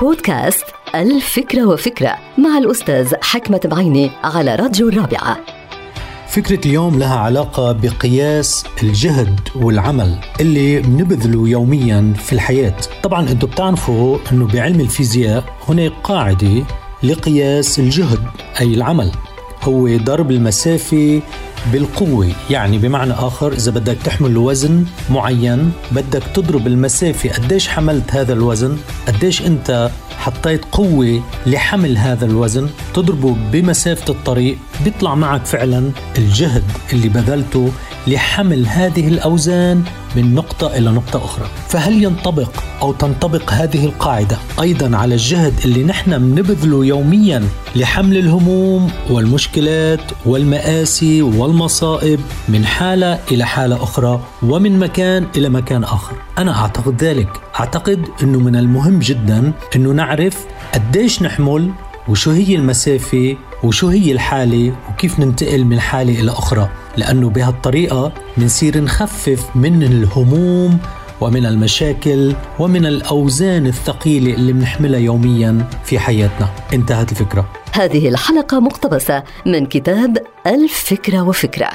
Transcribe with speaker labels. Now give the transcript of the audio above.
Speaker 1: بودكاست الفكرة وفكرة مع الأستاذ حكمة بعيني على راديو الرابعة.
Speaker 2: فكرة اليوم لها علاقة بقياس الجهد والعمل اللي بنبذله يوميا في الحياة. طبعا أنتم بتعرفوا إنه بعلم الفيزياء هناك قاعدة لقياس الجهد أي العمل. هو ضرب المسافة بالقوة يعني بمعنى آخر إذا بدك تحمل وزن معين بدك تضرب المسافة قديش حملت هذا الوزن قديش أنت حطيت قوة لحمل هذا الوزن. تضربه بمسافة الطريق بيطلع معك فعلا الجهد اللي بذلته لحمل هذه الأوزان من نقطة إلى نقطة أخرى. فهل ينطبق أو تنطبق هذه القاعدة أيضا على الجهد اللي نحن بنبذله يوميا لحمل الهموم والمشكلات والمآسي والمصائب من حالة إلى حالة أخرى ومن مكان إلى مكان آخر؟ أنا أعتقد ذلك. أعتقد أنه من المهم جدا أنه نعرف قديش نحمل وشو هي المسافة وشو هي الحالة وكيف ننتقل من حالة إلى أخرى؟ لأنه بهالطريقة منصير نخفف من الهموم ومن المشاكل ومن الأوزان الثقيلة اللي بنحملها يوميا في حياتنا. انتهت الفكرة.
Speaker 1: هذه الحلقة مقتبسة من كتاب الفكرة وفكرة.